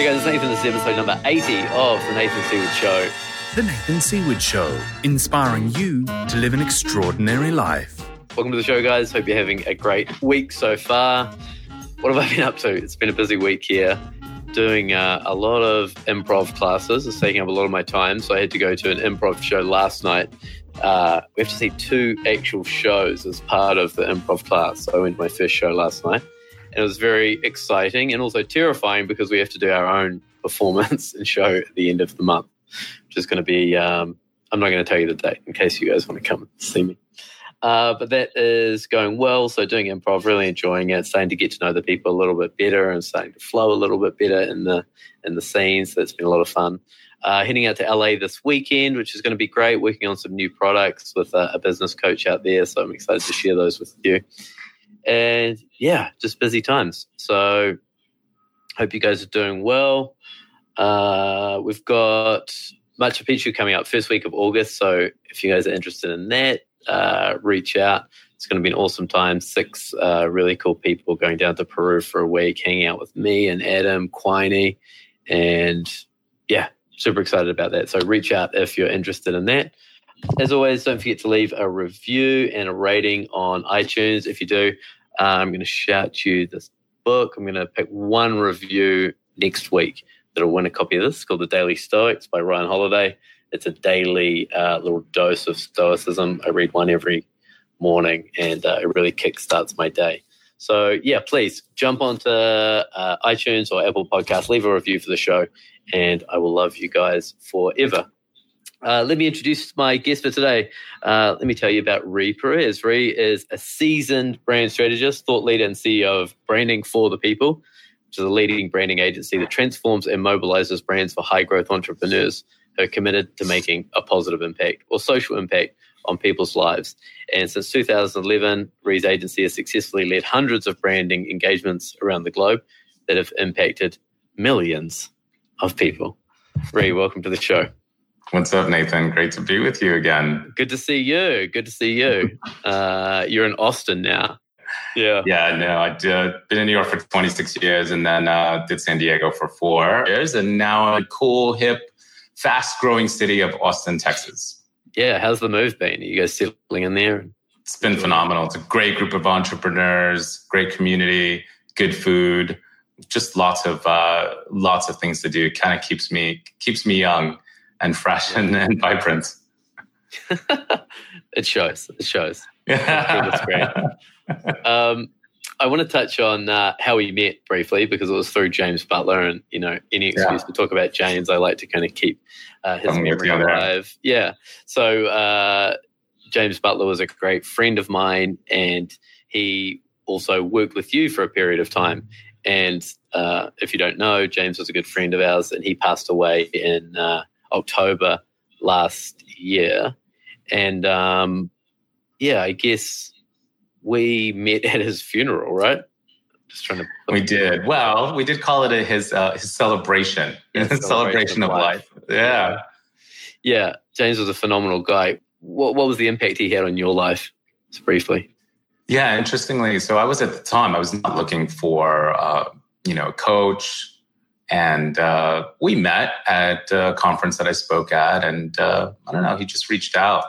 Hey guys, it's Nathan. This is episode number 80 of The Nathan Seaward Show. The Nathan Seaward Show, inspiring you to live an extraordinary life. Welcome to the show, guys. Hope you're having a great week so far. What have I been up to? It's been a busy week here. Doing uh, a lot of improv classes. It's taking up a lot of my time. So I had to go to an improv show last night. Uh, we have to see two actual shows as part of the improv class. So I went to my first show last night. And it was very exciting and also terrifying because we have to do our own performance and show at the end of the month, which is going to be, um, I'm not going to tell you the date in case you guys want to come and see me. Uh, but that is going well. So doing improv, really enjoying it, starting to get to know the people a little bit better and starting to flow a little bit better in the in the scenes. That's been a lot of fun. Uh, heading out to LA this weekend, which is going to be great. Working on some new products with a, a business coach out there, so I'm excited to share those with you. And yeah, just busy times. So hope you guys are doing well. Uh, we've got Machu Picchu coming up first week of August. So if you guys are interested in that, uh, reach out. It's going to be an awesome time. Six uh, really cool people going down to Peru for a week, hanging out with me and Adam Quiney. And yeah, super excited about that. So reach out if you're interested in that. As always, don't forget to leave a review and a rating on iTunes. If you do, uh, I'm going to shout you this book. I'm going to pick one review next week that'll win a copy of this. It's called The Daily Stoics by Ryan Holiday. It's a daily uh, little dose of stoicism. I read one every morning, and uh, it really kickstarts my day. So yeah, please jump onto uh, iTunes or Apple Podcasts, leave a review for the show, and I will love you guys forever. Uh, let me introduce my guest for today. Uh, let me tell you about Re Perez. Re is a seasoned brand strategist, thought leader, and CEO of Branding for the People, which is a leading branding agency that transforms and mobilizes brands for high growth entrepreneurs who are committed to making a positive impact or social impact on people's lives. And since 2011, Re's agency has successfully led hundreds of branding engagements around the globe that have impacted millions of people. Re, welcome to the show. What's up, Nathan? Great to be with you again. Good to see you. Good to see you. Uh, you're in Austin now. Yeah. Yeah, no, I've uh, been in New York for 26 years and then uh, did San Diego for four years. And now a cool, hip, fast growing city of Austin, Texas. Yeah. How's the move been? Are you guys settling in there? It's been phenomenal. It's a great group of entrepreneurs, great community, good food, just lots of uh, lots of things to do. Kind of keeps me keeps me young and fresh and, and vibrant. it shows. It shows. That's great. Um, I want to touch on uh, how we met briefly because it was through James Butler, and you know, any excuse yeah. to talk about James, I like to kind of keep uh, his memory alive. Yeah. So uh, James Butler was a great friend of mine, and he also worked with you for a period of time. And uh, if you don't know, James was a good friend of ours, and he passed away in uh, October last year. And um, yeah, I guess we met at his funeral, right? Just trying to. We did. Well, we did call it a, his uh, his celebration, his celebration, celebration of life. life. Yeah. yeah. James was a phenomenal guy. What what was the impact he had on your life? Just briefly. Yeah, interestingly, so I was at the time I was not looking for uh, you know a coach and uh, we met at a conference that I spoke at. And uh, I don't know, he just reached out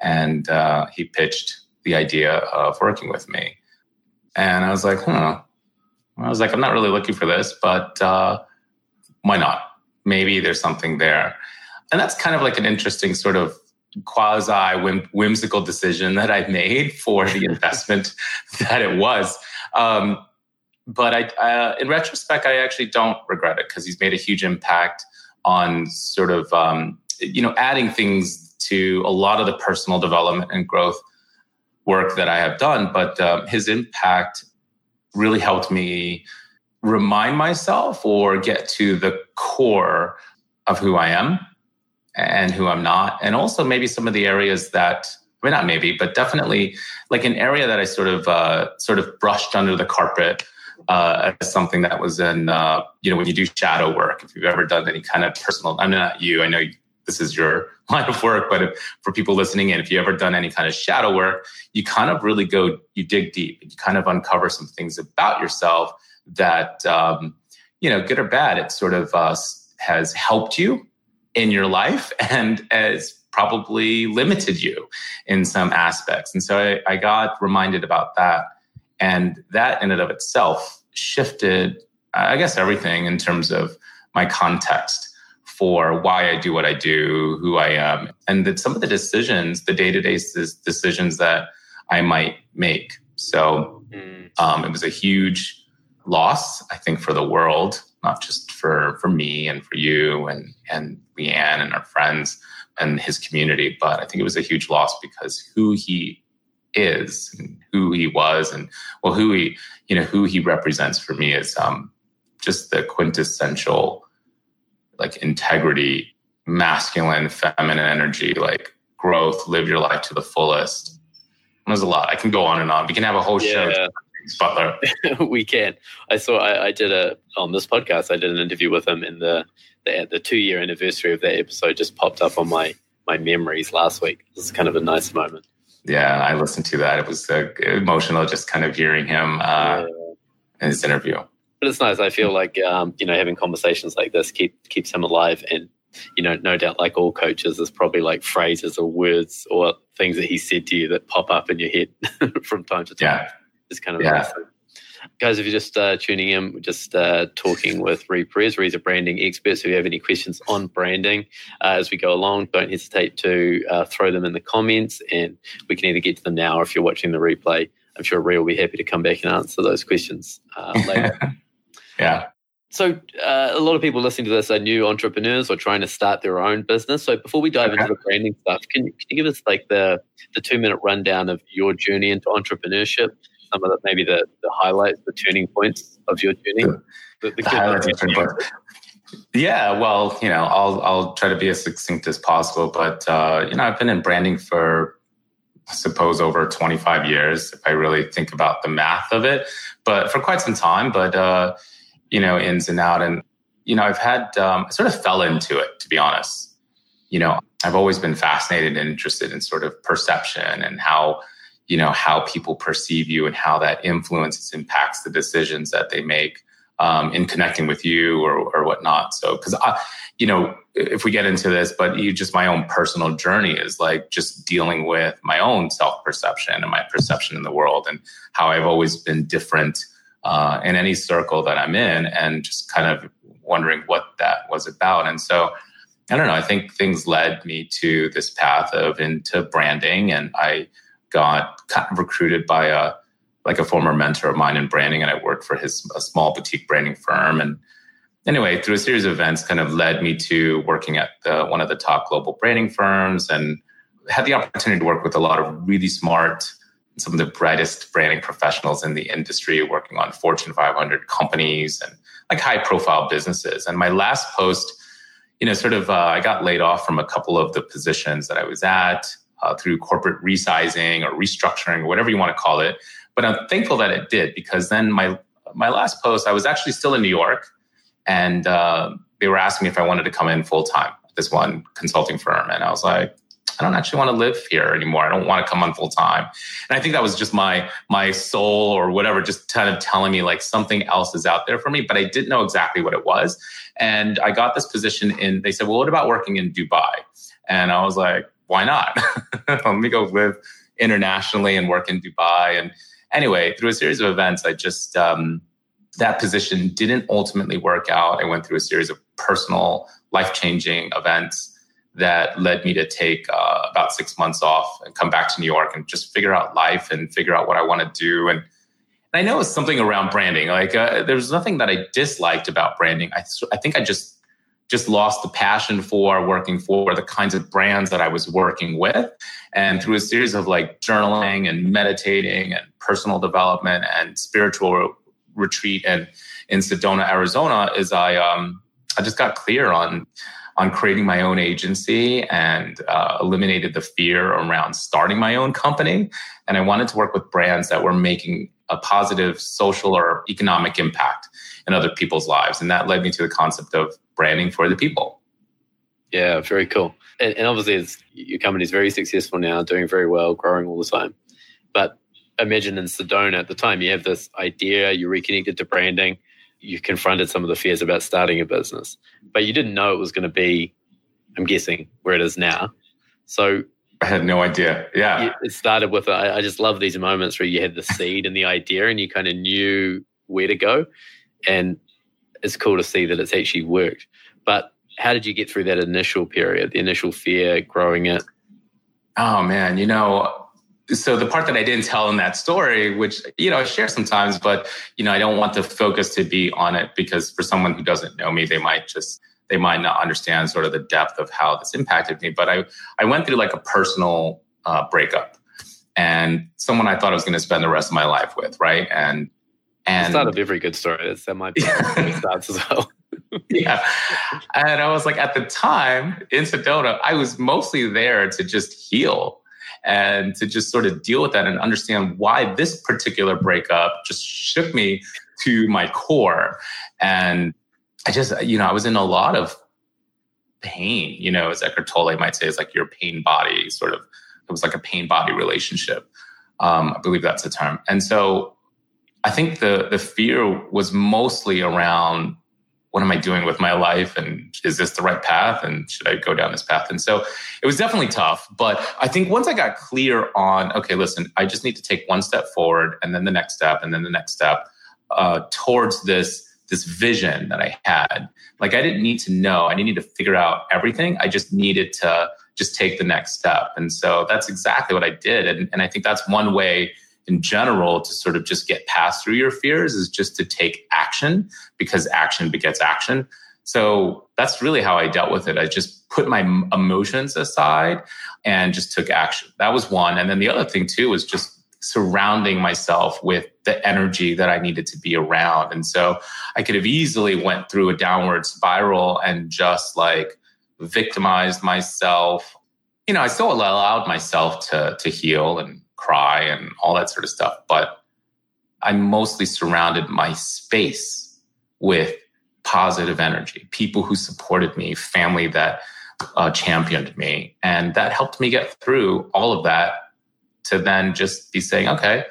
and uh, he pitched the idea of working with me. And I was like, huh. I was like, I'm not really looking for this, but uh, why not? Maybe there's something there. And that's kind of like an interesting sort of quasi whimsical decision that I made for the investment that it was. Um, but I, uh, in retrospect, I actually don't regret it because he's made a huge impact on sort of, um, you know, adding things to a lot of the personal development and growth work that I have done. But um, his impact really helped me remind myself or get to the core of who I am and who I'm not. And also maybe some of the areas that, I mean, not maybe, but definitely like an area that I sort of, uh, sort of brushed under the carpet uh, as something that was in, uh, you know, when you do shadow work, if you've ever done any kind of personal, I'm not you, I know this is your line of work, but if, for people listening in, if you ever done any kind of shadow work, you kind of really go, you dig deep, and you kind of uncover some things about yourself that, um, you know, good or bad, it sort of uh, has helped you in your life and has probably limited you in some aspects. And so I, I got reminded about that. And that in and of itself shifted, I guess, everything in terms of my context for why I do what I do, who I am, and that some of the decisions, the day to day decisions that I might make. So mm. um, it was a huge loss, I think, for the world, not just for for me and for you and and Leanne and our friends and his community, but I think it was a huge loss because who he is and who he was and well who he you know who he represents for me is um just the quintessential like integrity masculine feminine energy like growth live your life to the fullest there's a lot i can go on and on we can have a whole yeah. show Butler. we can. I saw. I, I, did a on this podcast. I did an interview with him in the the, the two year anniversary of that episode. Just popped up on my my memories last week. This is kind of a nice moment. Yeah, I listened to that. It was uh, emotional, just kind of hearing him uh, in his interview. But it's nice. I feel like um, you know having conversations like this keep keeps him alive, and you know, no doubt, like all coaches, there's probably like phrases or words or things that he said to you that pop up in your head from time to time. Yeah, it's kind of yeah. nice guys, if you're just uh, tuning in, we're just uh, talking with Re Perez. Re's a branding expert. So if you have any questions on branding uh, as we go along, don't hesitate to uh, throw them in the comments and we can either get to them now or if you're watching the replay, I'm sure Re will be happy to come back and answer those questions uh, later. yeah. So, uh, a lot of people listening to this are new entrepreneurs or trying to start their own business. So, before we dive okay. into the branding stuff, can you, can you give us like the the two minute rundown of your journey into entrepreneurship? Some of the maybe the, the highlights, the turning points of your journey? The, the, the highlights and turning points. Yeah, well, you know, I'll I'll try to be as succinct as possible, but uh, you know, I've been in branding for I suppose over 25 years if I really think about the math of it, but for quite some time, but uh, you know, ins and out and you know, I've had um, I sort of fell into it to be honest. You know, I've always been fascinated and interested in sort of perception and how you know how people perceive you and how that influences impacts the decisions that they make um, in connecting with you or, or whatnot. So because i you know if we get into this but you just my own personal journey is like just dealing with my own self-perception and my perception in the world and how i've always been different uh, in any circle that i'm in and just kind of wondering what that was about. And so i don't know i think things led me to this path of into branding and i got kind of recruited by a like a former mentor of mine in branding, and I worked for his a small boutique branding firm. And anyway, through a series of events, kind of led me to working at the, one of the top global branding firms, and had the opportunity to work with a lot of really smart, some of the brightest branding professionals in the industry, working on Fortune 500 companies and like high profile businesses. And my last post, you know, sort of, uh, I got laid off from a couple of the positions that I was at uh, through corporate resizing or restructuring or whatever you want to call it. But I'm thankful that it did because then my my last post, I was actually still in New York, and uh, they were asking me if I wanted to come in full time at this one consulting firm, and I was like, I don't actually want to live here anymore. I don't want to come on full time. And I think that was just my my soul or whatever, just kind of telling me like something else is out there for me. But I didn't know exactly what it was. And I got this position in. They said, "Well, what about working in Dubai?" And I was like, why not? Let me go live internationally and work in Dubai. And anyway, through a series of events, I just, um, that position didn't ultimately work out. I went through a series of personal, life changing events that led me to take uh, about six months off and come back to New York and just figure out life and figure out what I want to do. And, and I know it's something around branding. Like uh, there's nothing that I disliked about branding. I, I think I just just lost the passion for working for the kinds of brands that I was working with. And through a series of like journaling and meditating and personal development and spiritual retreat and in Sedona, Arizona, is I um I just got clear on on creating my own agency and uh, eliminated the fear around starting my own company. And I wanted to work with brands that were making a positive social or economic impact in other people's lives. And that led me to the concept of branding for the people. Yeah, very cool. And, and obviously, your company is very successful now, doing very well, growing all the time. But imagine in Sedona at the time, you have this idea, you're reconnected to branding. you confronted some of the fears about starting a business, but you didn't know it was going to be, I'm guessing, where it is now. So I had no idea. Yeah. It started with, I, just love these moments where you had the seed and the idea and you kind of knew where to go. And it's cool to see that it's actually worked. But how did you get through that initial period, the initial fear, growing it? Oh, man. You know, so the part that I didn't tell in that story, which you know I share sometimes, but you know I don't want the focus to be on it because for someone who doesn't know me, they might just they might not understand sort of the depth of how this impacted me. But I I went through like a personal uh, breakup, and someone I thought I was going to spend the rest of my life with, right? And and it's not a very good story. That's, that might be starts as well. yeah. And I was like, at the time in Sedona, I was mostly there to just heal and to just sort of deal with that and understand why this particular breakup just shook me to my core. And I just, you know, I was in a lot of pain, you know, as Eckhart Tolle might say, it's like your pain body sort of, it was like a pain body relationship. Um, I believe that's the term. And so I think the the fear was mostly around what am I doing with my life? And is this the right path? And should I go down this path? And so it was definitely tough. But I think once I got clear on, okay, listen, I just need to take one step forward and then the next step and then the next step uh, towards this this vision that I had. Like I didn't need to know, I didn't need to figure out everything. I just needed to just take the next step. And so that's exactly what I did. And, and I think that's one way in general to sort of just get past through your fears is just to take action because action begets action. So that's really how I dealt with it. I just put my emotions aside and just took action. That was one. And then the other thing too was just surrounding myself with the energy that I needed to be around. And so I could have easily went through a downward spiral and just like victimized myself. You know, I still allowed myself to to heal and cry and all that sort of stuff. But I mostly surrounded my space with positive energy, people who supported me, family that uh, championed me. And that helped me get through all of that to then just be saying, okay,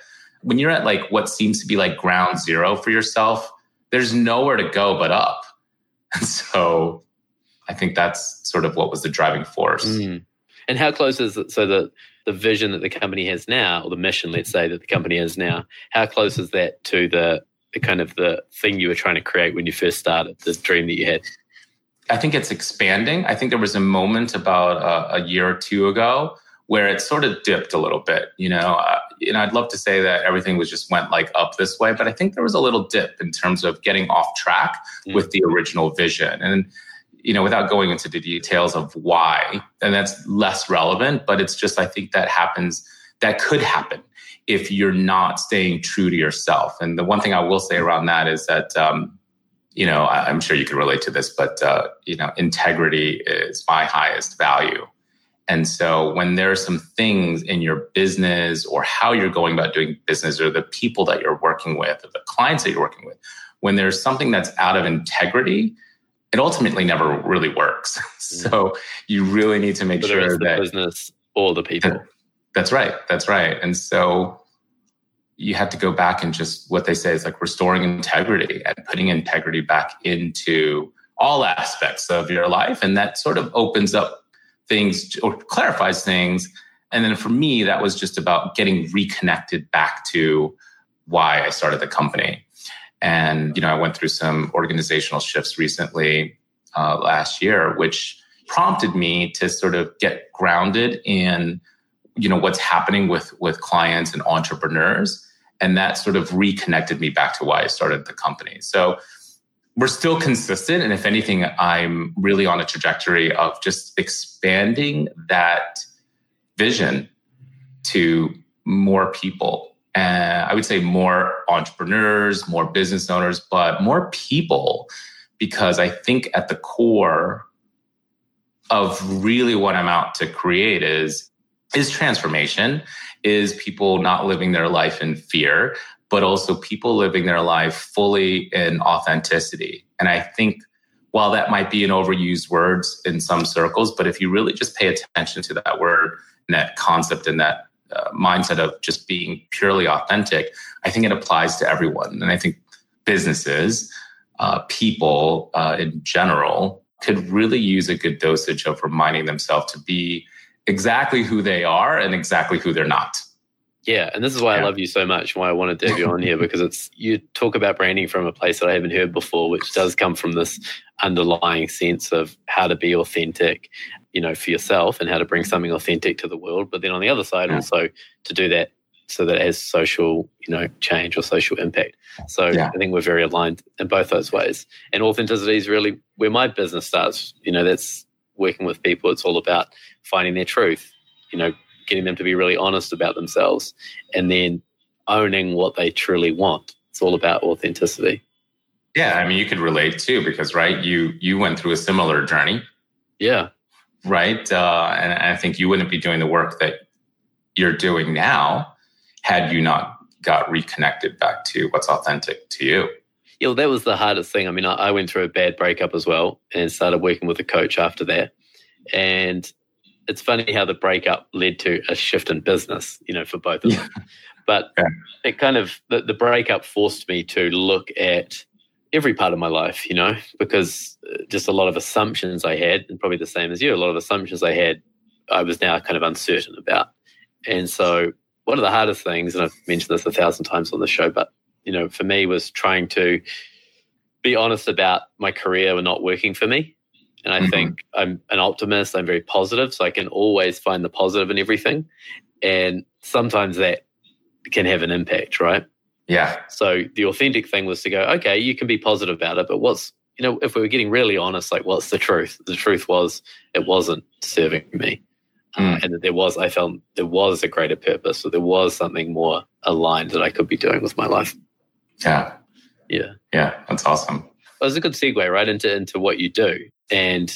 when you're at like what seems to be like ground zero for yourself, there's nowhere to go but up. And so I think that's sort of what was the driving force. Mm. And how close is it so that the vision that the company has now, or the mission, let's say, that the company has now, how close is that to the, the kind of the thing you were trying to create when you first started, the dream that you had? I think it's expanding. I think there was a moment about uh, a year or two ago where it sort of dipped a little bit. You know, uh, you know, I'd love to say that everything was just went like up this way, but I think there was a little dip in terms of getting off track mm. with the original vision. And you know, without going into the details of why, and that's less relevant, but it's just, I think that happens, that could happen if you're not staying true to yourself. And the one thing I will say around that is that, um, you know, I'm sure you can relate to this, but, uh, you know, integrity is my highest value. And so when there are some things in your business or how you're going about doing business or the people that you're working with or the clients that you're working with, when there's something that's out of integrity, it ultimately never really works. Mm-hmm. so you really need to make sure that business all the people. That's right. That's right. And so you have to go back and just what they say is like restoring integrity and putting integrity back into all aspects of your life. And that sort of opens up things or clarifies things. And then for me, that was just about getting reconnected back to why I started the company. And, you know, I went through some organizational shifts recently uh, last year, which prompted me to sort of get grounded in, you know, what's happening with, with clients and entrepreneurs. And that sort of reconnected me back to why I started the company. So we're still consistent. And if anything, I'm really on a trajectory of just expanding that vision to more people and I would say more entrepreneurs, more business owners, but more people, because I think at the core of really what I'm out to create is is transformation, is people not living their life in fear, but also people living their life fully in authenticity. And I think while that might be an overused word in some circles, but if you really just pay attention to that word and that concept and that uh, mindset of just being purely authentic, I think it applies to everyone. And I think businesses, uh, people uh, in general could really use a good dosage of reminding themselves to be exactly who they are and exactly who they're not. Yeah, and this is why yeah. I love you so much. And why I wanted to have you on here because it's you talk about branding from a place that I haven't heard before, which does come from this underlying sense of how to be authentic, you know, for yourself and how to bring mm-hmm. something authentic to the world. But then on the other side, yeah. also to do that so that it has social, you know, change or social impact. So yeah. I think we're very aligned in both those ways. And authenticity is really where my business starts. You know, that's working with people. It's all about finding their truth. You know, getting them to be really honest about themselves and then owning what they truly want. It's all about authenticity. Yeah, I mean, you could relate too because right, you you went through a similar journey. Yeah. Right, uh, and I think you wouldn't be doing the work that you're doing now had you not got reconnected back to what's authentic to you. Yeah, well, that was the hardest thing. I mean, I, I went through a bad breakup as well and started working with a coach after that. And it's funny how the breakup led to a shift in business, you know, for both of them. But yeah. it kind of the, the breakup forced me to look at every part of my life, you know, because uh, just a lot of assumptions I had, and probably the same as you, a lot of assumptions I had, I was now kind of uncertain about. And so, one of the hardest things, and I've mentioned this a thousand times on the show, but you know, for me was trying to be honest about my career and not working for me and I mm-hmm. think I'm an optimist. I'm very positive, so I can always find the positive in everything. And sometimes that can have an impact, right? Yeah. So the authentic thing was to go, okay, you can be positive about it, but what's, you know, if we were getting really honest, like what's the truth? The truth was it wasn't serving me. Uh, mm. Uh, and that there was, I felt there was a greater purpose, or there was something more aligned that I could be doing with my life. Yeah. Yeah. Yeah. That's awesome. Well, it's a good segue right into into what you do. And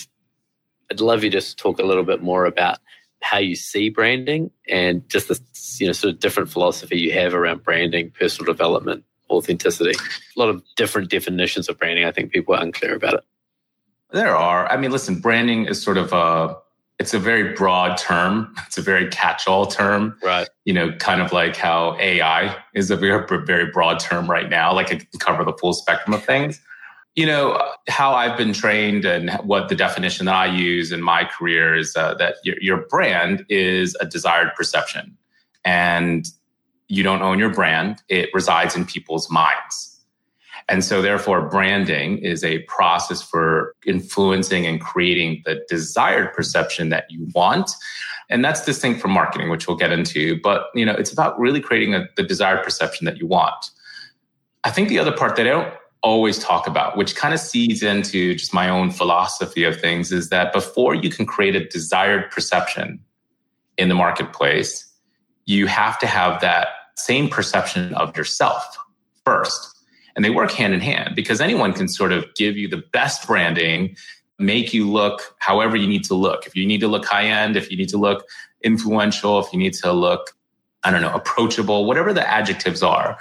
I'd love you just to talk a little bit more about how you see branding and just the you know sort of different philosophy you have around branding, personal development, authenticity. A lot of different definitions of branding. I think people are unclear about it. There are. I mean, listen, branding is sort of a it's a very broad term. It's a very catch-all term. Right. You know, kind of like how AI is a very very broad term right now. Like it can cover the full spectrum of things you know how i've been trained and what the definition that i use in my career is uh, that your, your brand is a desired perception and you don't own your brand. It resides in people's minds. And so therefore branding is a process for influencing and creating the desired perception that you want. And that's distinct from marketing which we'll get into but you know it's about really creating a, the desired perception that you want. I think the other part that i don't always talk about, which kind of seeds into just my own philosophy of things, is that before you can create a desired perception in the marketplace, you have to have that same perception of yourself first. And they work hand in hand because anyone can sort of give you the best branding, make you look however you need to look. If you need to look high end, if you need to look influential, if you need to look, I don't know, approachable, whatever the adjectives are,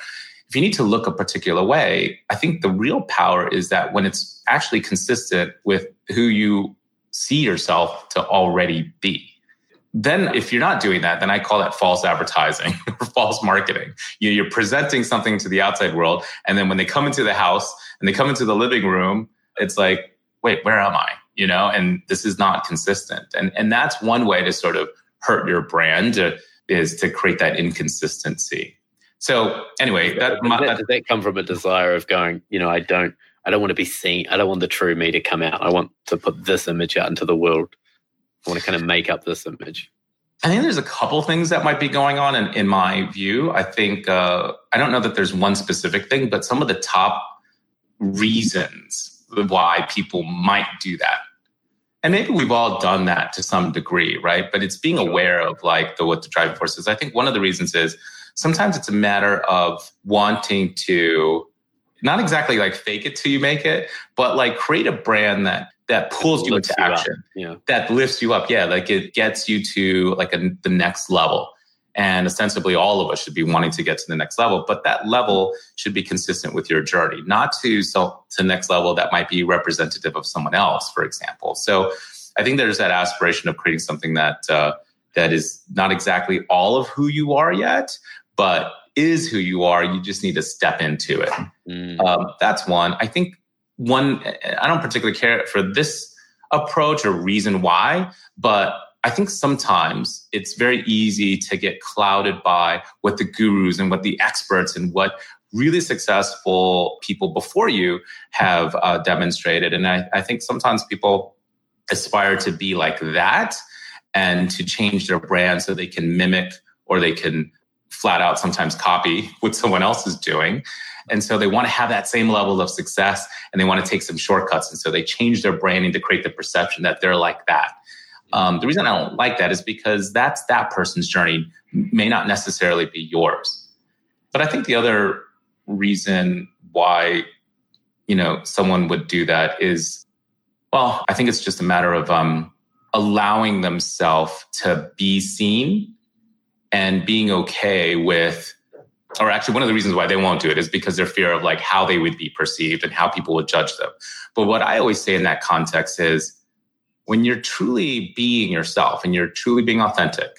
if you need to look a particular way, I think the real power is that when it's actually consistent with who you see yourself to already be. Then, if you're not doing that, then I call that false advertising or false marketing. You are presenting something to the outside world. And then when they come into the house and they come into the living room, it's like, wait, where am I? You know, and this is not consistent. And, and that's one way to sort of hurt your brand uh, is to create that inconsistency. So anyway, that, my, that, does that come from a desire of going, you know, I don't, I don't want to be seen. I don't want the true me to come out. I want to put this image out into the world. I want to kind of make up this image. I think there's a couple things that might be going on in, in my view. I think, uh, I don't know that there's one specific thing, but some of the top reasons why people might do that. And maybe we've all done that to some degree, right? But it's being aware of like the, what the driving force is. I think one of the reasons is sometimes it's a matter of wanting to not exactly like fake it till you make it, but like create a brand that that pulls you into you action, yeah. that lifts you up. Yeah, like it gets you to like a, the next level. And ostensibly, all of us should be wanting to get to the next level, but that level should be consistent with your journey, not to so to next level that might be representative of someone else, for example. So, I think there's that aspiration of creating something that uh, that is not exactly all of who you are yet, but is who you are. You just need to step into it. Mm. Um, that's one. I think one, I don't particularly care for this approach or reason why, but I think sometimes it's very easy to get clouded by what the gurus and what the experts and what really successful people before you have uh, demonstrated. And I, I think sometimes people aspire to be like that and to change their brand so they can mimic or they can flat out sometimes copy what someone else is doing. And so they want to have that same level of success and they want to take some shortcuts. And so they change their branding to create the perception that they're like that. Um, the reason I don't like that is because that's that person's journey may not necessarily be yours. But I think the other reason why, you know, someone would do that is, well, I think it's just a matter of um, allowing themselves to be seen and being okay with or actually one of the reasons why they won't do it is because their fear of like how they would be perceived and how people would judge them. But what I always say in that context is when you're truly being yourself and you're truly being authentic,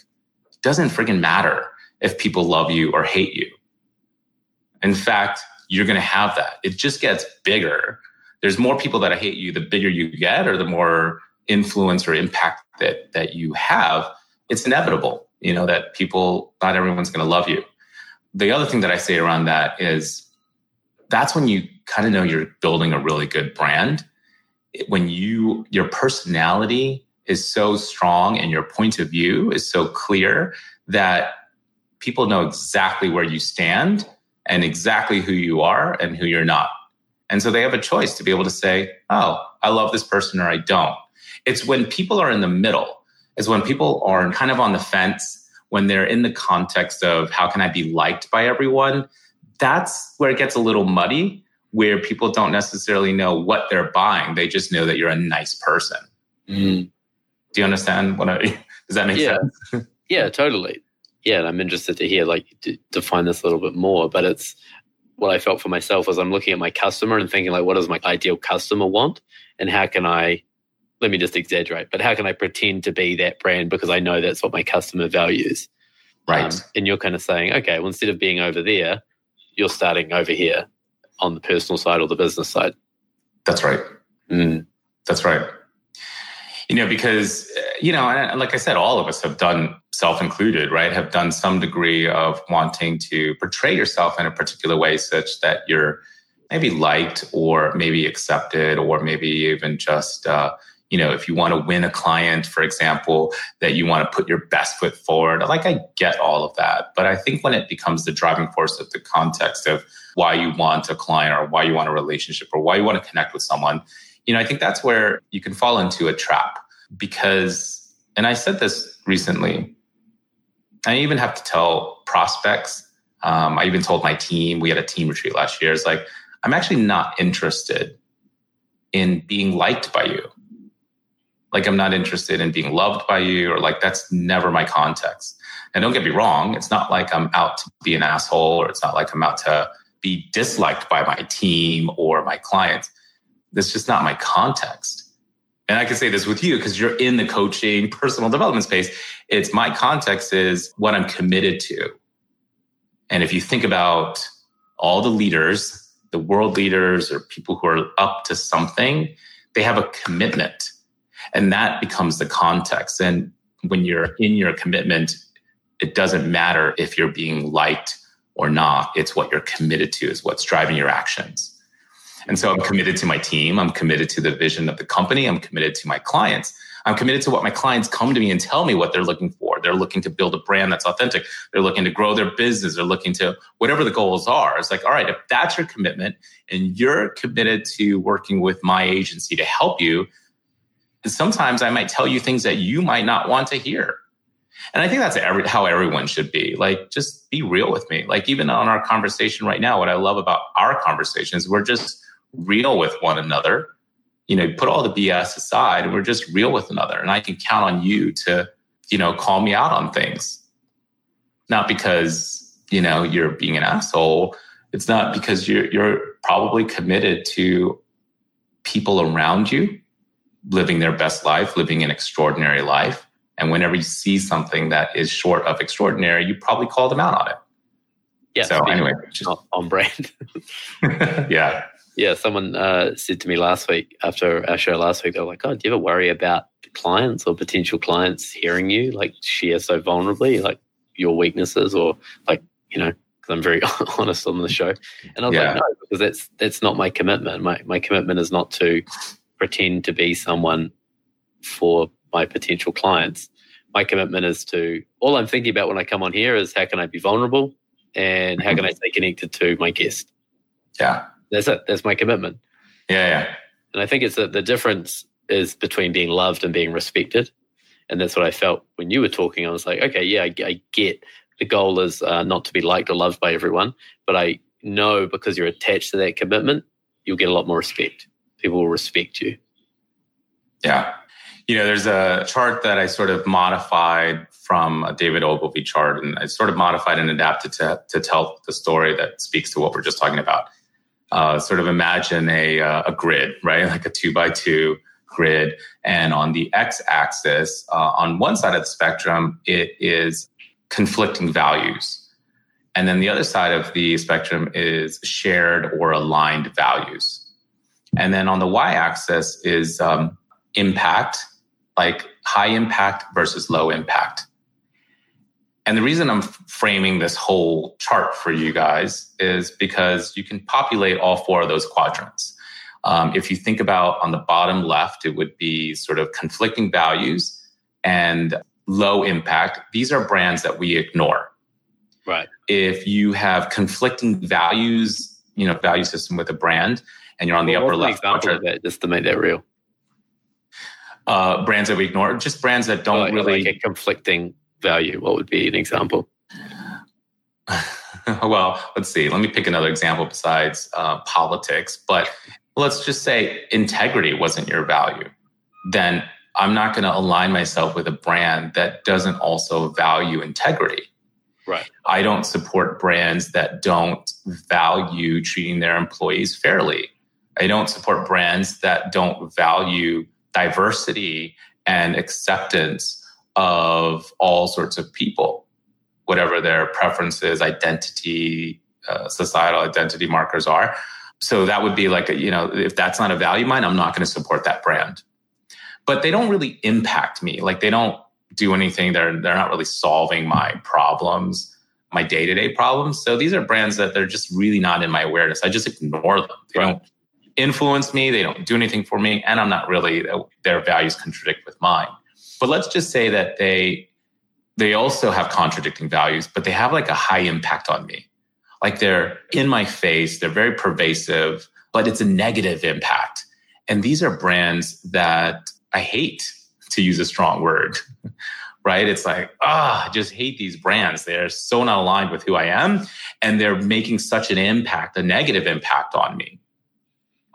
it doesn't friggin' matter if people love you or hate you. In fact, you're going to have that. It just gets bigger. There's more people that hate you the bigger you get or the more influence or impact that that you have. It's inevitable, you know, that people not everyone's going to love you. The other thing that I say around that is that's when you kind of know you're building a really good brand when you your personality is so strong and your point of view is so clear that people know exactly where you stand and exactly who you are and who you're not. And so they have a choice to be able to say, oh, I love this person or I don't. It's when people are in the middle, it's when people are kind of on the fence, when they're in the context of how can I be liked by everyone. That's where it gets a little muddy where people don't necessarily know what they're buying. They just know that you're a nice person. Mm. Do you understand what I does that make yeah. sense? yeah, totally. Yeah, and I'm interested to hear like to define this a little bit more. But it's what I felt for myself was I'm looking at my customer and thinking like, what does my ideal customer want, and how can I? Let me just exaggerate, but how can I pretend to be that brand because I know that's what my customer values. Right. Um, and you're kind of saying, okay, well, instead of being over there, you're starting over here on the personal side or the business side. That's right. Mm. That's right. You know, because, you know, like I said, all of us have done, self included, right, have done some degree of wanting to portray yourself in a particular way such that you're maybe liked or maybe accepted or maybe even just, uh, you know, if you want to win a client, for example, that you want to put your best foot forward. Like I get all of that. But I think when it becomes the driving force of the context of why you want a client or why you want a relationship or why you want to connect with someone, you know, I think that's where you can fall into a trap because, and I said this recently, I even have to tell prospects. Um, I even told my team, we had a team retreat last year. It's like, I'm actually not interested in being liked by you like I'm not interested in being loved by you or like that's never my context. And don't get me wrong, it's not like I'm out to be an asshole or it's not like I'm out to be disliked by my team or my clients. That's just not my context. And I can say this with you because you're in the coaching, personal development space. It's my context is what I'm committed to. And if you think about all the leaders, the world leaders or people who are up to something, they have a commitment and that becomes the context. And when you're in your commitment, it doesn't matter if you're being liked or not. It's what you're committed to, is what's driving your actions. And so I'm committed to my team. I'm committed to the vision of the company. I'm committed to my clients. I'm committed to what my clients come to me and tell me what they're looking for. They're looking to build a brand that's authentic. They're looking to grow their business. They're looking to whatever the goals are. It's like, all right, if that's your commitment and you're committed to working with my agency to help you, sometimes I might tell you things that you might not want to hear. And I think that's every, how everyone should be. Like, just be real with me. Like, even on our conversation right now, what I love about our conversation is we're just real with one another. You know, put all the BS aside and we're just real with another. And I can count on you to, you know, call me out on things. Not because, you know, you're being an asshole. It's not because you're, you're probably committed to people around you living their best life, living an extraordinary life. And whenever you see something that is short of extraordinary, you probably call them out on it. Yeah. So anyway, just on brand. yeah. Yeah, someone uh, said to me last week after our show last week, they were like, "Oh, do you ever worry about clients or potential clients hearing you like share so vulnerably, like your weaknesses or like you know?" Because I'm very honest on the show, and I was Yeah. like, "No, because that's that's not my commitment. My my commitment is not to pretend to be someone for my potential clients. My commitment is to all I'm thinking about when I come on here is how can I be vulnerable and how can I stay connected to my guest. Yeah. That's it. That's my commitment. Yeah. Yeah. And I think it's that the difference is between being loved and being respected. And that's what I felt when you were talking. I was like, okay, yeah, I, I get the goal is uh, not to be liked or loved by everyone, but I know because you're attached to that commitment, you'll get a lot more respect. People will respect you. Yeah. You know, there's a chart that I sort of modified from a David Ogilvy chart, and I sort of modified and adapted to, to tell the story that speaks to what we're just talking about. Uh, sort of imagine a, uh, a grid, right? Like a two by two grid. And on the x axis, uh, on one side of the spectrum, it is conflicting values. And then the other side of the spectrum is shared or aligned values. And then on the y axis is um, impact, like high impact versus low impact. And the reason I'm framing this whole chart for you guys is because you can populate all four of those quadrants. Um, if you think about on the bottom left, it would be sort of conflicting values and low impact. These are brands that we ignore. Right. If you have conflicting values, you know, value system with a brand, and you're on the Well, upper left example quadrant, of that, just to make that real. uh, brands that we ignore, just brands that don't like, really. like a conflicting value. What would be an example? well, let's see. Let me pick another example besides uh, politics. But let's just say integrity wasn't your value. Then I'm not going to align myself with a brand that doesn't also value integrity. Right. I don't support brands that don't value treating their employees fairly. I don't support brands that don't value diversity and acceptance of all sorts of people, whatever their preferences, identity, uh, societal identity markers are. So that would be like, a, you know, if that's not a value mine, I'm not going to support that brand. But they don't really impact me. Like they don't do anything. They're they're not really solving my problems, my day to day problems. So these are brands that they're just really not in my awareness. I just ignore them. They Right. don't influence me. They don't do anything for me, and I'm not really their values contradict with mine. But let's just say that they they also have contradicting values, but they have like a high impact on me. Like they're in my face, they're very pervasive, but it's a negative impact. And these are brands that I hate, to use a strong word, right? It's like, ah, I just hate these brands. They're so not aligned with who I am, and they're making such an impact, a negative impact on me.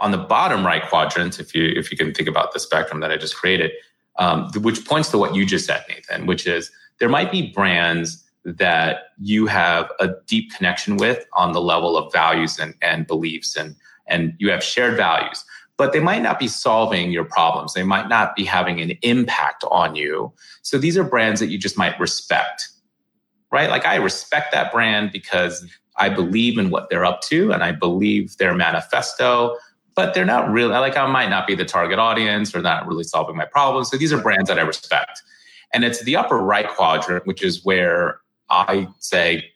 On the bottom right quadrant, if you if you can think about the spectrum that I just created, um, which points to what you just said, Nathan, which is there might be brands that you have a deep connection with on the level of values and, and beliefs and and you have shared values but they might not be solving your problems. They might not be having an impact on you. So these are brands that you just might respect right? Like i respect that brand because i believe in what they're up to and i believe their manifesto but they're not really like i might not be the target audience. Or not really solving my problems. So these are brands that i respect. And it's the upper right quadrant which is where I say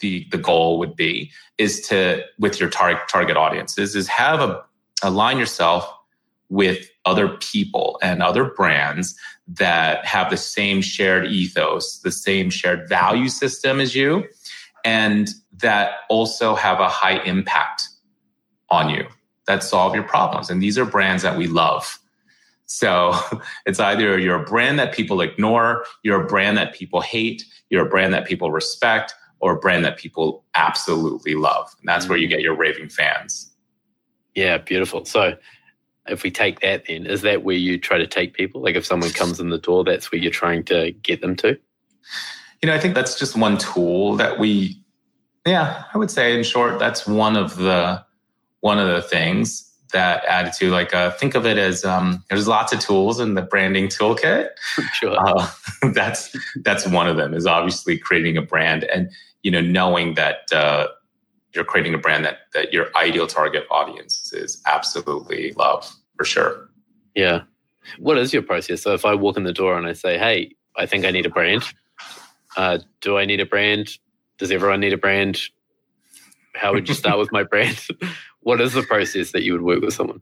the the goal would be is to with your target target audiences is have a align yourself with other people and other brands that have the same shared ethos, the same shared value system as you, and that also have a high impact on you that solve your problems. And these are brands that we love. So it's either you're a brand that people ignore, you're a brand that people hate, you're a brand that people respect, or a brand that people absolutely love. And that's where you mm. get your raving fans. Yeah, beautiful. So if we take that then, is that where you try to take people? Like if someone comes in the door, that's where you're trying to get them to? You know, I think that's just one tool that we yeah, I would say in short, that's one of the one of the things that attitude like uh, think of it as um, there's lots of tools in the branding toolkit sure. uh, that's that's one of them is obviously creating a brand and you know knowing that uh, you're creating a brand that that your ideal target audience is absolutely love for sure. Yeah. What is your process? So if I walk in the door and I say, "Hey, I think I need a brand," uh, do I need a brand? Does everyone need a brand? How would you start with my brand? What is the process that you would work with someone?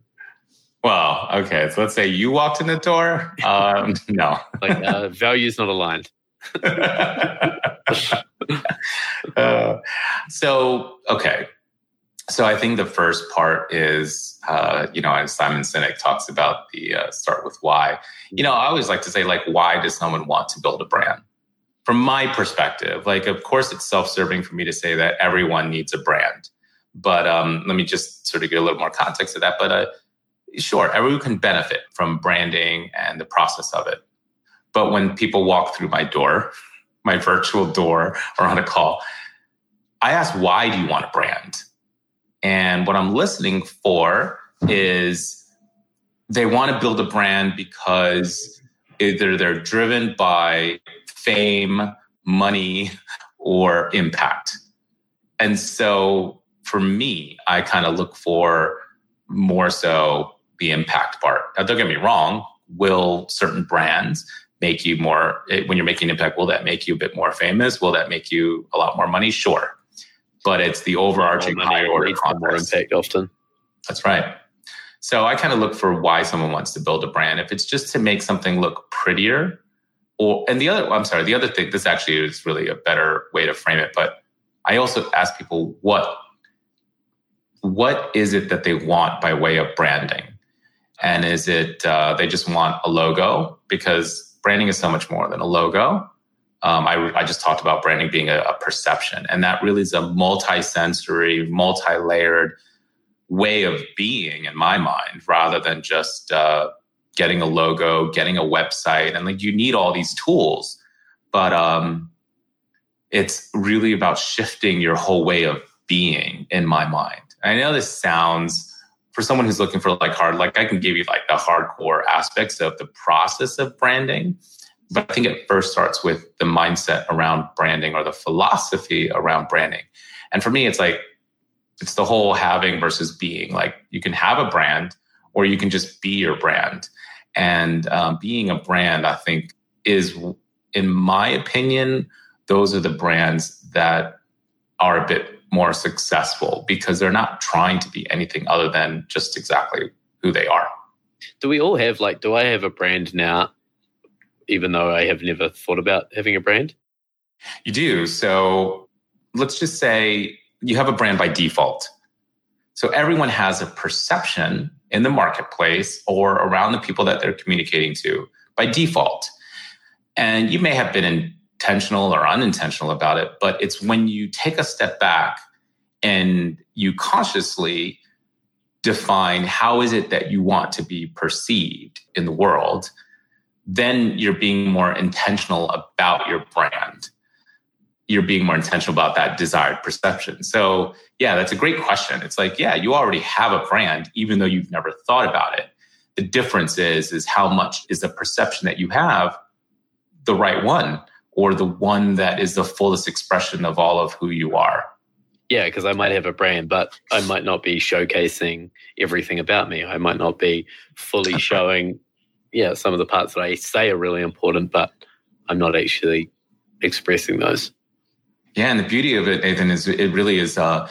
Well, okay. So let's say you walked in the door. Um, no, like uh, values not aligned. uh, so okay. So I think the first part is, uh, you know, as Simon Sinek talks about the uh, start with why. You know, I always like to say, like, why does someone want to build a brand? From my perspective, like, of course, it's self-serving for me to say that everyone needs a brand, but um, let me just sort of get a little more context to that. But uh, sure, everyone can benefit from branding and the process of it. But when people walk through my door, my virtual door, or on a call, I ask, why do you want a brand? And what I'm listening for is they want to build a brand because either they're driven by fame, money, or impact. And so for me, I kind of look for more so the impact part. Now, don't get me wrong, will certain brands make you more, eh, when you're making impact, will that make you a bit more famous? Will that make you a lot more money? Sure. But it's the overarching order more impact often. That's right. So I kind of look for why someone wants to build a brand. If it's just to make something look prettier, or and the other, I'm sorry, the other thing, this actually is really a better way to frame it. But I also ask people what what is it that they want by way of branding? And is it uh, they just want a logo? Because branding is so much more than a logo. Um, I, I, just talked about branding being a, a, perception, and that really is a multi-sensory, multi-layered way of being in my mind, rather than just uh, getting a logo, getting a website, and like you need all these tools, but um, it's really about shifting your whole way of being in my mind. I know this sounds for someone who's looking for like hard, like I can give you like the hardcore aspects of the process of branding. But I think it first starts with the mindset around branding or the philosophy around branding. And for me, it's like, it's the whole having versus being. Like you can have a brand or you can just be your brand. And um, being a brand, I think, is, in my opinion, those are the brands that are a bit more successful because they're not trying to be anything other than just exactly who they are. Do we all have like do I have a brand now even though I have never thought about having a brand? You do. So let's just say you have a brand by default. So everyone has a perception in the marketplace or around the people that they're communicating to by default. And you may have been in intentional or unintentional about it, but it's when you take a step back and you consciously define how is it that you want to be perceived in the world, then you're being more intentional about your brand. You're being more intentional about that desired perception. So, yeah, that's a great question. It's like, yeah, you already have a brand, even though you've never thought about it. The difference is, is how much is the perception that you have the right one? Or the one that is the fullest expression of all of who you are. Yeah, because I might have a brand, but I might not be showcasing everything about me. I might not be fully showing, yeah, some of the parts that I say are really important, but I'm not actually expressing those. Yeah, and the beauty of it, Nathan, is it really is, uh,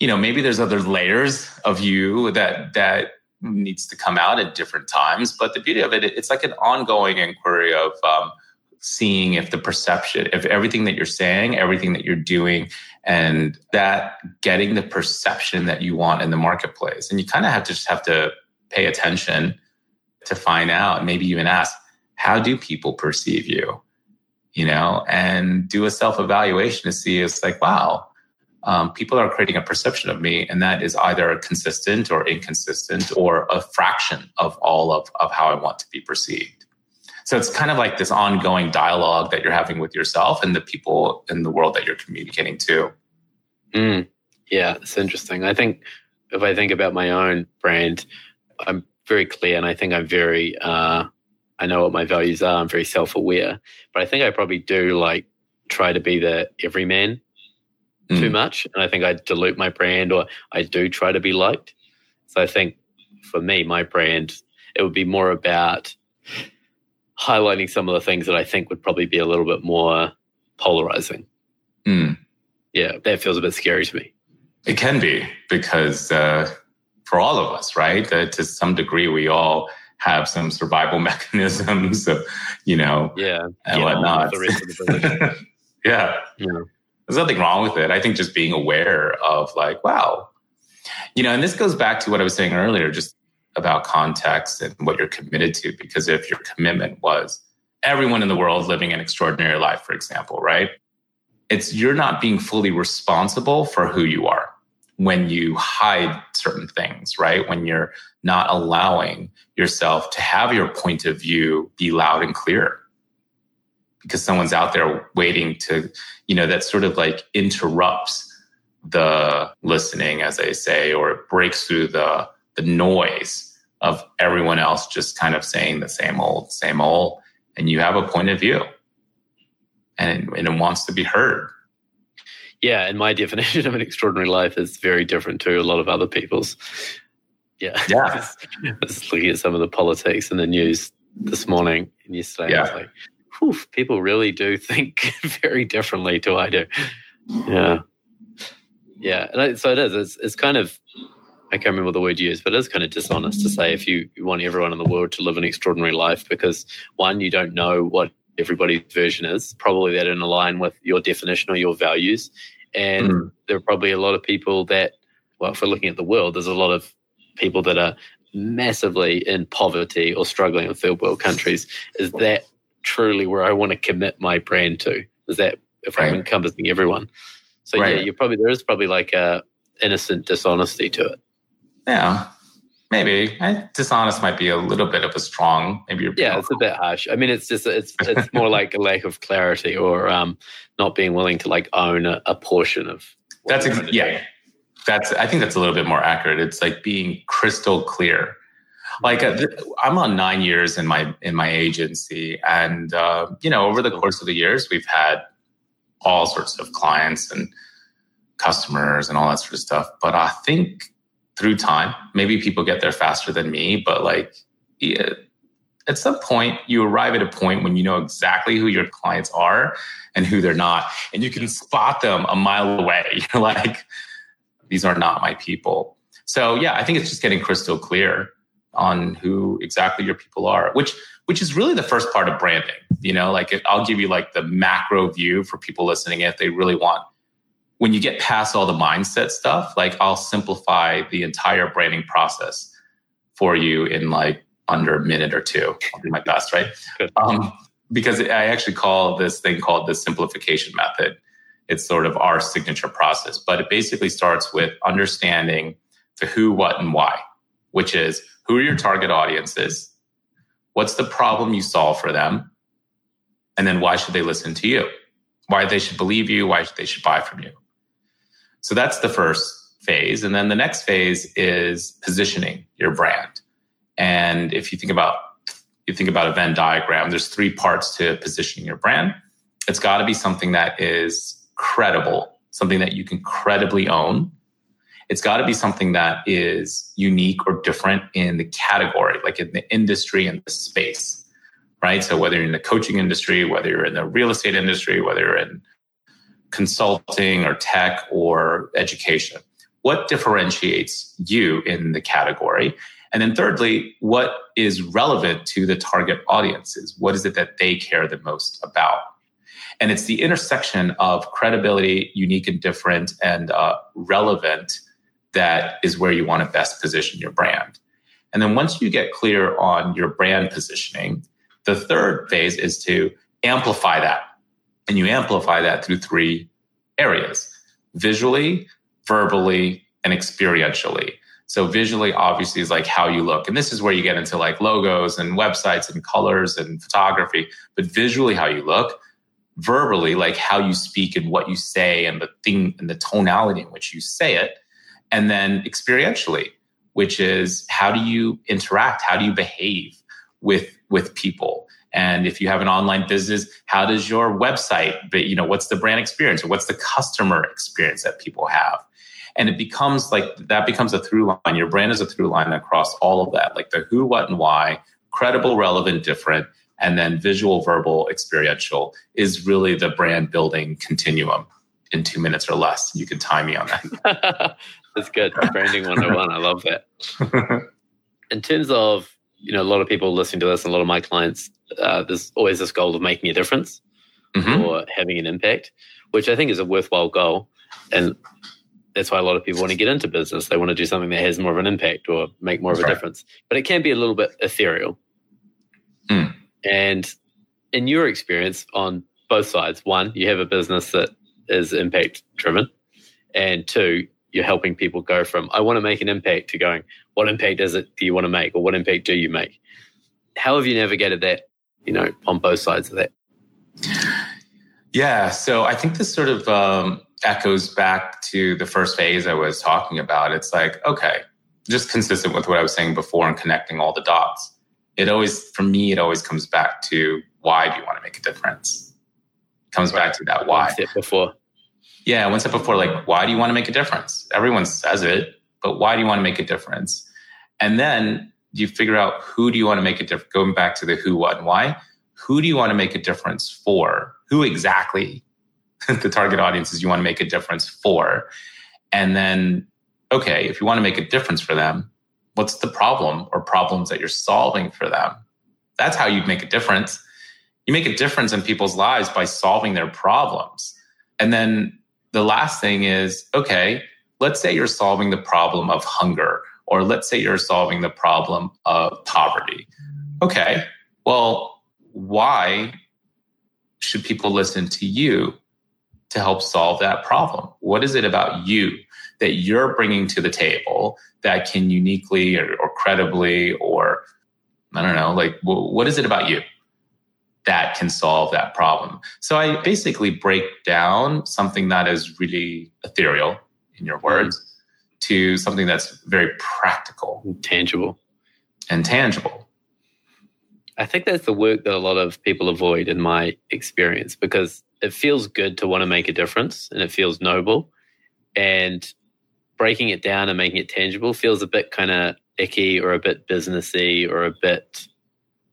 you know, maybe there's other layers of you that that needs to come out at different times, but the beauty of it, it's like an ongoing inquiry of. Um, seeing if the perception, if everything that you're saying, everything that you're doing, and that getting the perception that you want in the marketplace. And you kind of have to just have to pay attention to find out, maybe even ask, how do people perceive you? You know, and do a self evaluation to see it's like, wow, um, people are creating a perception of me, and that is either consistent or inconsistent or a fraction of all of, of how I want to be perceived. So it's kind of like this ongoing dialogue that you're having with yourself and the people in the world that you're communicating to. Mm, yeah, it's interesting. I think if I think about my own brand, I'm very clear and I think I'm very, uh, I know what my values are. I'm very self aware, but I think I probably do like try to be the everyman mm. too much. And I think I dilute my brand or I do try to be liked. So I think for me, my brand, it would be more about highlighting some of the things that I think would probably be a little bit more polarizing. Mm. Yeah, that feels a bit scary to me. It can be because uh, for all of us, right? Uh, to some degree, we all have some survival mechanisms of, you know, yeah, and whatnot. yeah. yeah. There's nothing wrong with it. I think just being aware of like, wow, you know, and this goes back to what I was saying earlier, just about context and what you're committed to. Because if your commitment was everyone in the world living an extraordinary life, for example, right? It's you're not being fully responsible for who you are when you hide certain things, right? When you're not allowing yourself to have your point of view be loud and clear because someone's out there waiting to, you know, that sort of like interrupts the listening, as I say, or it breaks through the the noise of everyone else just kind of saying the same old, same old, and you have a point of view, and it, and it wants to be heard. Yeah, and my definition of an extraordinary life is very different to a lot of other people's. Yeah, yeah. just looking at some of the politics and the news this morning and yesterday, yeah. I was like, whew, people really do think very differently to I do. Yeah. Yeah. And so it is. It's, it's kind of, I can't remember the word you used, but it is kind of dishonest to say if you, you want everyone in the world to live an extraordinary life because one, you don't know what everybody's version is. Probably that in align with your definition or your values. And mm. there are probably a lot of people that, well, if we're looking at the world, there's a lot of people that are massively in poverty or struggling in third world countries. Is that truly where I want to commit my brand to? Is that if right. I'm encompassing everyone? So right. yeah, you probably there is probably like a innocent dishonesty to it. Yeah, maybe I, dishonest might be a little bit of a strong. Maybe you're yeah, it's a bit harsh. I mean, it's just it's it's more like a lack of clarity or um, not being willing to like own a, a portion of. That's ex- yeah. That's I think that's a little bit more accurate. It's like being crystal clear like uh, i'm on nine years in my in my agency and uh, you know over the course of the years we've had all sorts of clients and customers and all that sort of stuff but i think through time maybe people get there faster than me but like yeah, at some point you arrive at a point when you know exactly who your clients are and who they're not and you can spot them a mile away you're like these are not my people so yeah i think it's just getting crystal clear on who exactly your people are, which which is really the first part of branding. You know, like if, I'll give you like the macro view for people listening if they really want. When you get past all the mindset stuff, like I'll simplify the entire branding process for you in like under a minute or two. I'll do my best, right? Um, because I actually call this thing called the simplification method. It's sort of our signature process, but it basically starts with understanding the who, what, and why, which is who are your target audiences? What's the problem you solve for them? And then why should they listen to you? Why they should believe you? Why they should buy from you? So that's the first phase. And then the next phase is positioning your brand. And if you think about you think about a Venn diagram, there's three parts to positioning your brand. It's got to be something that is credible, something that you can credibly own, it's got to be something that is unique or different in the category, like in the industry and the space, right? So whether you're in the coaching industry, whether you're in the real estate industry, whether you're in consulting or tech or education, what differentiates you in the category? And then thirdly, what is relevant to the target audiences? What is it that they care the most about? And it's the intersection of credibility, unique and different, and uh, relevant that is where you want to best position your brand. And then once you get clear on your brand positioning, the third phase is to amplify that. And you amplify that through three areas visually, verbally, and experientially. So, visually, obviously, is like how you look. And this is where you get into like logos and websites and colors and photography. But visually, how you look, verbally, like how you speak and what you say and the thing and the tonality in which you say it and then experientially, which is how do you interact? How do you behave with, with people? And if you have an online business, how does your website, but you know, what's the brand experience or what's the customer experience that people have? And it becomes like that becomes a through line. Your brand is a through line across all of that, like the who, what, and why, credible, relevant, different, and then visual, verbal, experiential is really the brand building continuum in two minutes or less. You can tie me on that. That's good. Branding 101. I love that. in terms of, you know, a lot of people listening to this and a lot of my clients, uh, there's always this goal of making a difference mm-hmm. or having an impact, which I think is a worthwhile goal. And that's why a lot of people want to get into business. They want to do something that has more of an impact or make more that's of a right. difference. But it can be a little bit ethereal. Mm. And in your experience on both sides, one, you have a business that is impact driven, and two, you're helping people go from I want to make an impact to going, what impact is it do you want to make or what impact do you make? How have you navigated that, you know, on both sides of that? Yeah, so I think this sort of um, echoes back to the first phase I was talking about. It's like, okay, just consistent with what I was saying before and connecting all the dots. It always, for me, it always comes back to why do you want to make a difference? It comes right. back to that why. Before. Yeah, one step before, like, why do you want to make a difference? Everyone says it, but why do you want to make a difference? And then you figure out who do you want to make a difference? Going back to the who, what, and why. Who do you want to make a difference for? Who exactly the target audiences you want to make a difference for? And then, okay, if you want to make a difference for them, what's the problem or problems that you're solving for them? That's how you make a difference. You make a difference in people's lives by solving their problems. And then the last thing is okay, let's say you're solving the problem of hunger, or let's say you're solving the problem of poverty. Okay, well, why should people listen to you to help solve that problem? What is it about you that you're bringing to the table that can uniquely or, or credibly or I don't know, like what is it about you that can solve that problem. So I basically break down something that is really ethereal in your words mm-hmm. to something that's very practical, and tangible, and tangible. I think that's the work that a lot of people avoid in my experience because it feels good to want to make a difference and it feels noble. And breaking it down and making it tangible feels a bit kind of icky or a bit businessy or a bit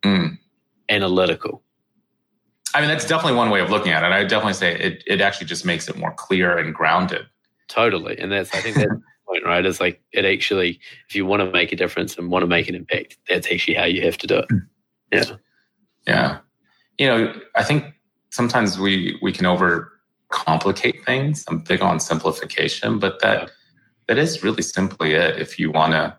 mm. analytical. I mean, that's definitely one way of looking at it. I would definitely say it, it actually just makes it more clear and grounded. Totally. And that's, I think that's the point, right? Is like it actually, if you want to make a difference and want to make an impact, that's actually how you have to do it. Hmm. Yeah. Yeah. You know, I think sometimes we, we can over complicate things. I'm big on simplification, but that, yeah. that is really simply it if you want to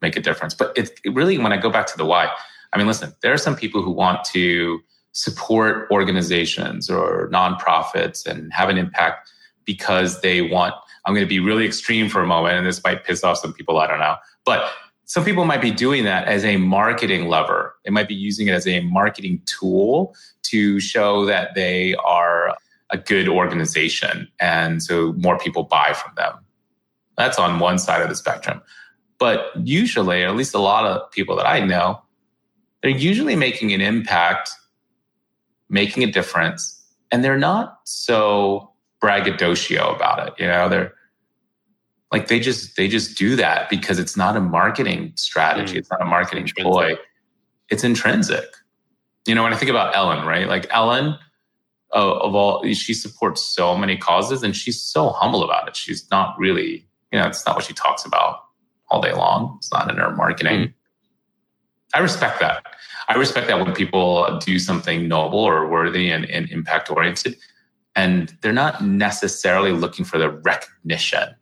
make a difference. But it, it really, when I go back to the why, I mean, listen, there are some people who want to, support organizations or nonprofits and have an impact because they want i'm going to be really extreme for a moment and this might piss off some people i don't know but some people might be doing that as a marketing lever. They might be using it as a marketing tool to show that they are a good organization and so more people buy from them. That's on one side of the spectrum. But usually or at least a lot of people that i know they're usually making an impact making a difference, and they're not so braggadocio about it. You know, they're like they just they just do that because it's not a marketing strategy. Mm. It's not a marketing ploy. It's intrinsic. You know, when I think about Ellen, right? Like Ellen, uh, of all, she supports so many causes, and she's so humble about it. She's not really, you know, it's not what she talks about all day long. It's not in her marketing. Mm. I respect that. I respect that when people do something noble or worthy and, and impact oriented, and they're not necessarily looking for the recognition.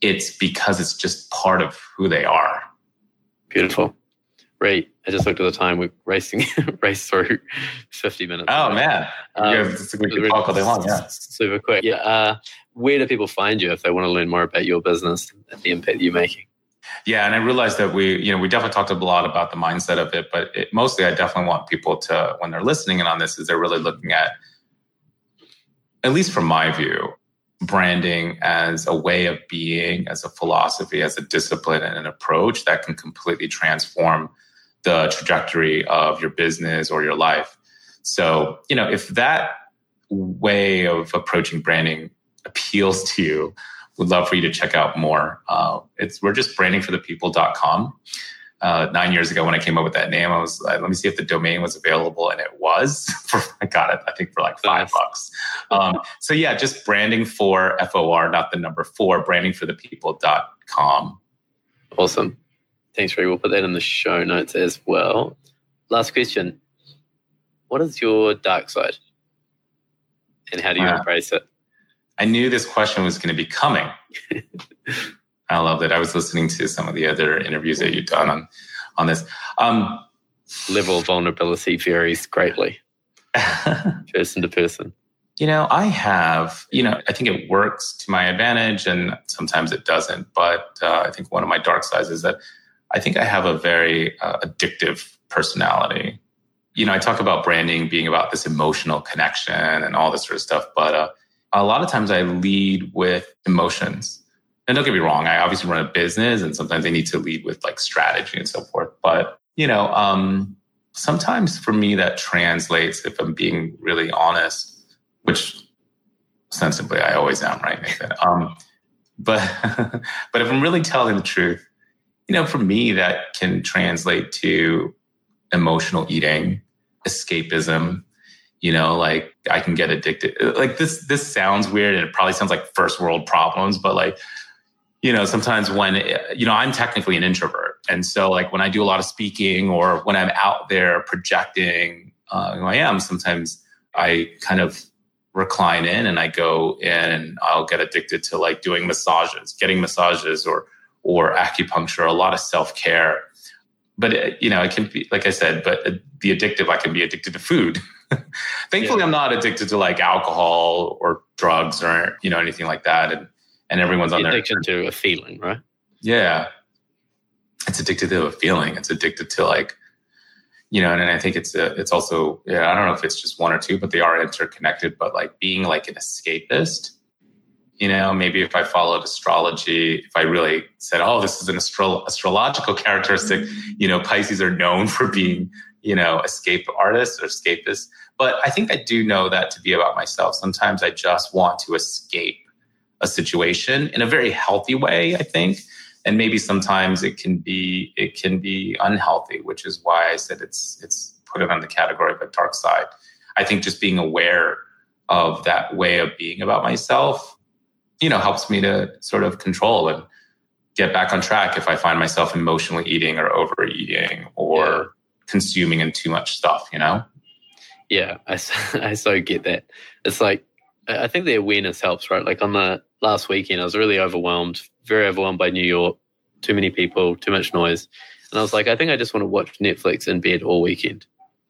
It's because it's just part of who they are. Beautiful. Right. I just looked at the time. We're racing, race through 50 minutes. Oh, man. Um, yeah, we could talk all day long. Yeah. Super quick. Yeah. Uh, where do people find you if they want to learn more about your business and the impact you're making? Yeah, and I realized that we, you know, we definitely talked a lot about the mindset of it, but it, mostly I definitely want people to, when they're listening in on this, is they're really looking at, at least from my view, branding as a way of being, as a philosophy, as a discipline and an approach that can completely transform the trajectory of your business or your life. So, you know, if that way of approaching branding appeals to you, we'd love for you to check out more. Uh, it's we're just brandingforthepeople.com. Uh, nine years ago when I came up with that name, I was like, let me see if the domain was available, and it was. For, I got it, I think, for like five bucks. Um, so yeah, just branding for FOR, not the number four, brandingforthepeople.com. Awesome. Thanks, Re. We'll put that in the show notes as well. Last question. What is your dark side? And how do you embrace it? I knew this question was going to be coming. I love that. I was listening to some of the other interviews that you've done on on this. Um, Level vulnerability varies greatly, person to person. You know, I have. You know, I think it works to my advantage, and sometimes it doesn't. But uh, I think one of my dark sides is that I think I have a very uh, addictive personality. You know, I talk about branding being about this emotional connection and all this sort of stuff, but uh, a lot of times I lead with emotions. And don't get me wrong, I obviously run a business and sometimes I need to lead with like strategy and so forth. But, you know, um, sometimes for me that translates, if I'm being really honest, which sensibly I always am, right, Nathan? Um, but, but if I'm really telling the truth, you know, for me, that can translate to emotional eating, escapism, you know like i can get addicted like this this sounds weird and it probably sounds like first world problems but like you know sometimes when you know i'm technically an introvert. And so like when i do a lot of speaking or when i'm out there projecting uh, who i am sometimes i kind of recline in and i go in and i'll get addicted to like doing massages getting massages or or acupuncture a lot of self-care. But it, you know it can be like i said but the addictive i can be addicted to food. Thankfully, yeah. I'm not addicted to like alcohol or drugs or you know anything like that, and and everyone's on the their addiction to a feeling, right? Yeah, it's addicted to a feeling. It's addicted to like you know, and, and I think it's a, it's also yeah. I don't know if it's just one or two, but they are interconnected. But like being like an escapist, you know, maybe if I followed astrology, if I really said, oh, this is an astro- astrological characteristic, you know, Pisces are known for being you know, escape artists or escapists. But I think I do know that to be about myself. Sometimes I just want to escape a situation in a very healthy way, I think. And maybe sometimes it can be it can be unhealthy, which is why I said it's it's put it on the category of a dark side. I think just being aware of that way of being about myself, you know, helps me to sort of control and get back on track if I find myself emotionally eating or overeating or yeah consuming and too much stuff, you know? Yeah, I, I so get that. It's like, I think the awareness helps, right? Like on the last weekend, I was really overwhelmed, very overwhelmed by New York, too many people, too much noise. And I was like, I think I just want to watch Netflix in bed all weekend.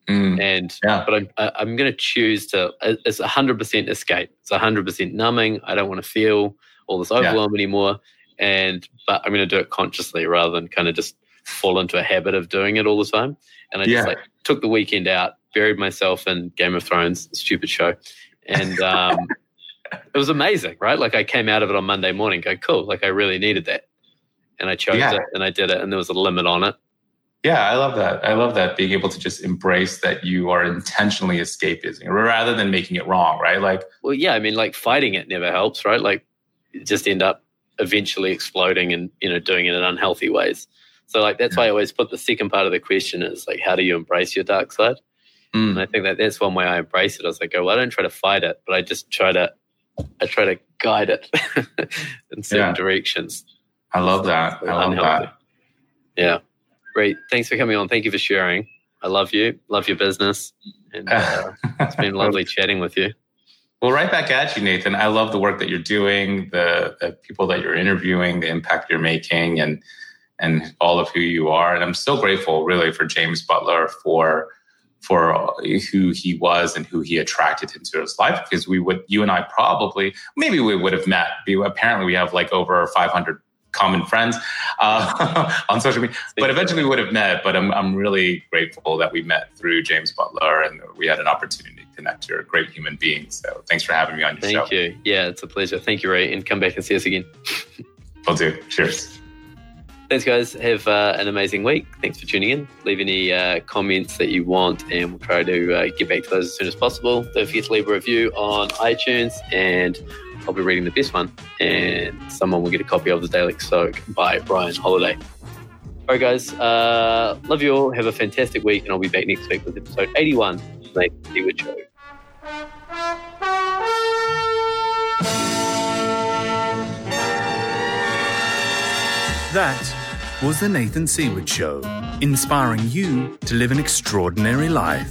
Mm, and yeah. but I'm I'm going to choose to. It's hundred percent escape. It's hundred percent numbing. I don't want to feel all this overwhelm yeah. anymore. And but I'm going to do it consciously rather than kind of just fall into a habit of doing it all the time. And I just like took the weekend out, buried myself in Game of Thrones, stupid show. And um, it was amazing, right? Like I came out of it on Monday morning, go, cool, like I really needed that. And I chose yeah. it and I did it and there was a limit on it. Yeah, I love that. I love that being able to just embrace that you are intentionally escaping rather than making it wrong, right? Like, well, yeah, I mean, like fighting it never helps, right? Like, just end up eventually exploding and you know doing it in unhealthy ways. So like that's why I always put the second part of the question is like, how do you embrace your dark side? Mm. And I think that that's one way I embrace it. I was like, oh, well, I don't try to fight it, but I just try to, I try to guide it in certain yeah. directions. I love that. I love unhealthy. that. Yeah. Great. Thanks for coming on. Thank you for sharing. I love you. Love your business. And uh, it's been lovely chatting with you. Well, right back at you, Nathan. I love the work that you're doing, the, the people that you're interviewing, the impact you're making, and and all of who you are. And I'm so grateful, really, for James Butler for for who he was and who he attracted into his life. Because we would, you and I probably, maybe we would have met. Apparently, we have like over 500 common friends uh, on social media. But eventually, we would have met. But I'm I'm really grateful that we met through James Butler and we had an opportunity to connect. You're a great human being. So thanks for having me on your Thank show. Thank you. Yeah, it's a pleasure. Thank you, Re, and come back and see us again. Will do. Cheers. Thanks, guys. Have uh, an amazing week. Thanks for tuning in. Leave any uh, comments that you want, and we'll try to uh, get back to those as soon as possible. Don't forget to leave a review on iTunes, and I'll be reading the best one, and someone will get a copy of the Daily Stoic by Ryan Holiday. All right, guys. Uh, love you all. Have a fantastic week, and I'll be back next week with episode 81 of the Nathan Show. That was The Nathan Seaward Show, inspiring you to live an extraordinary life.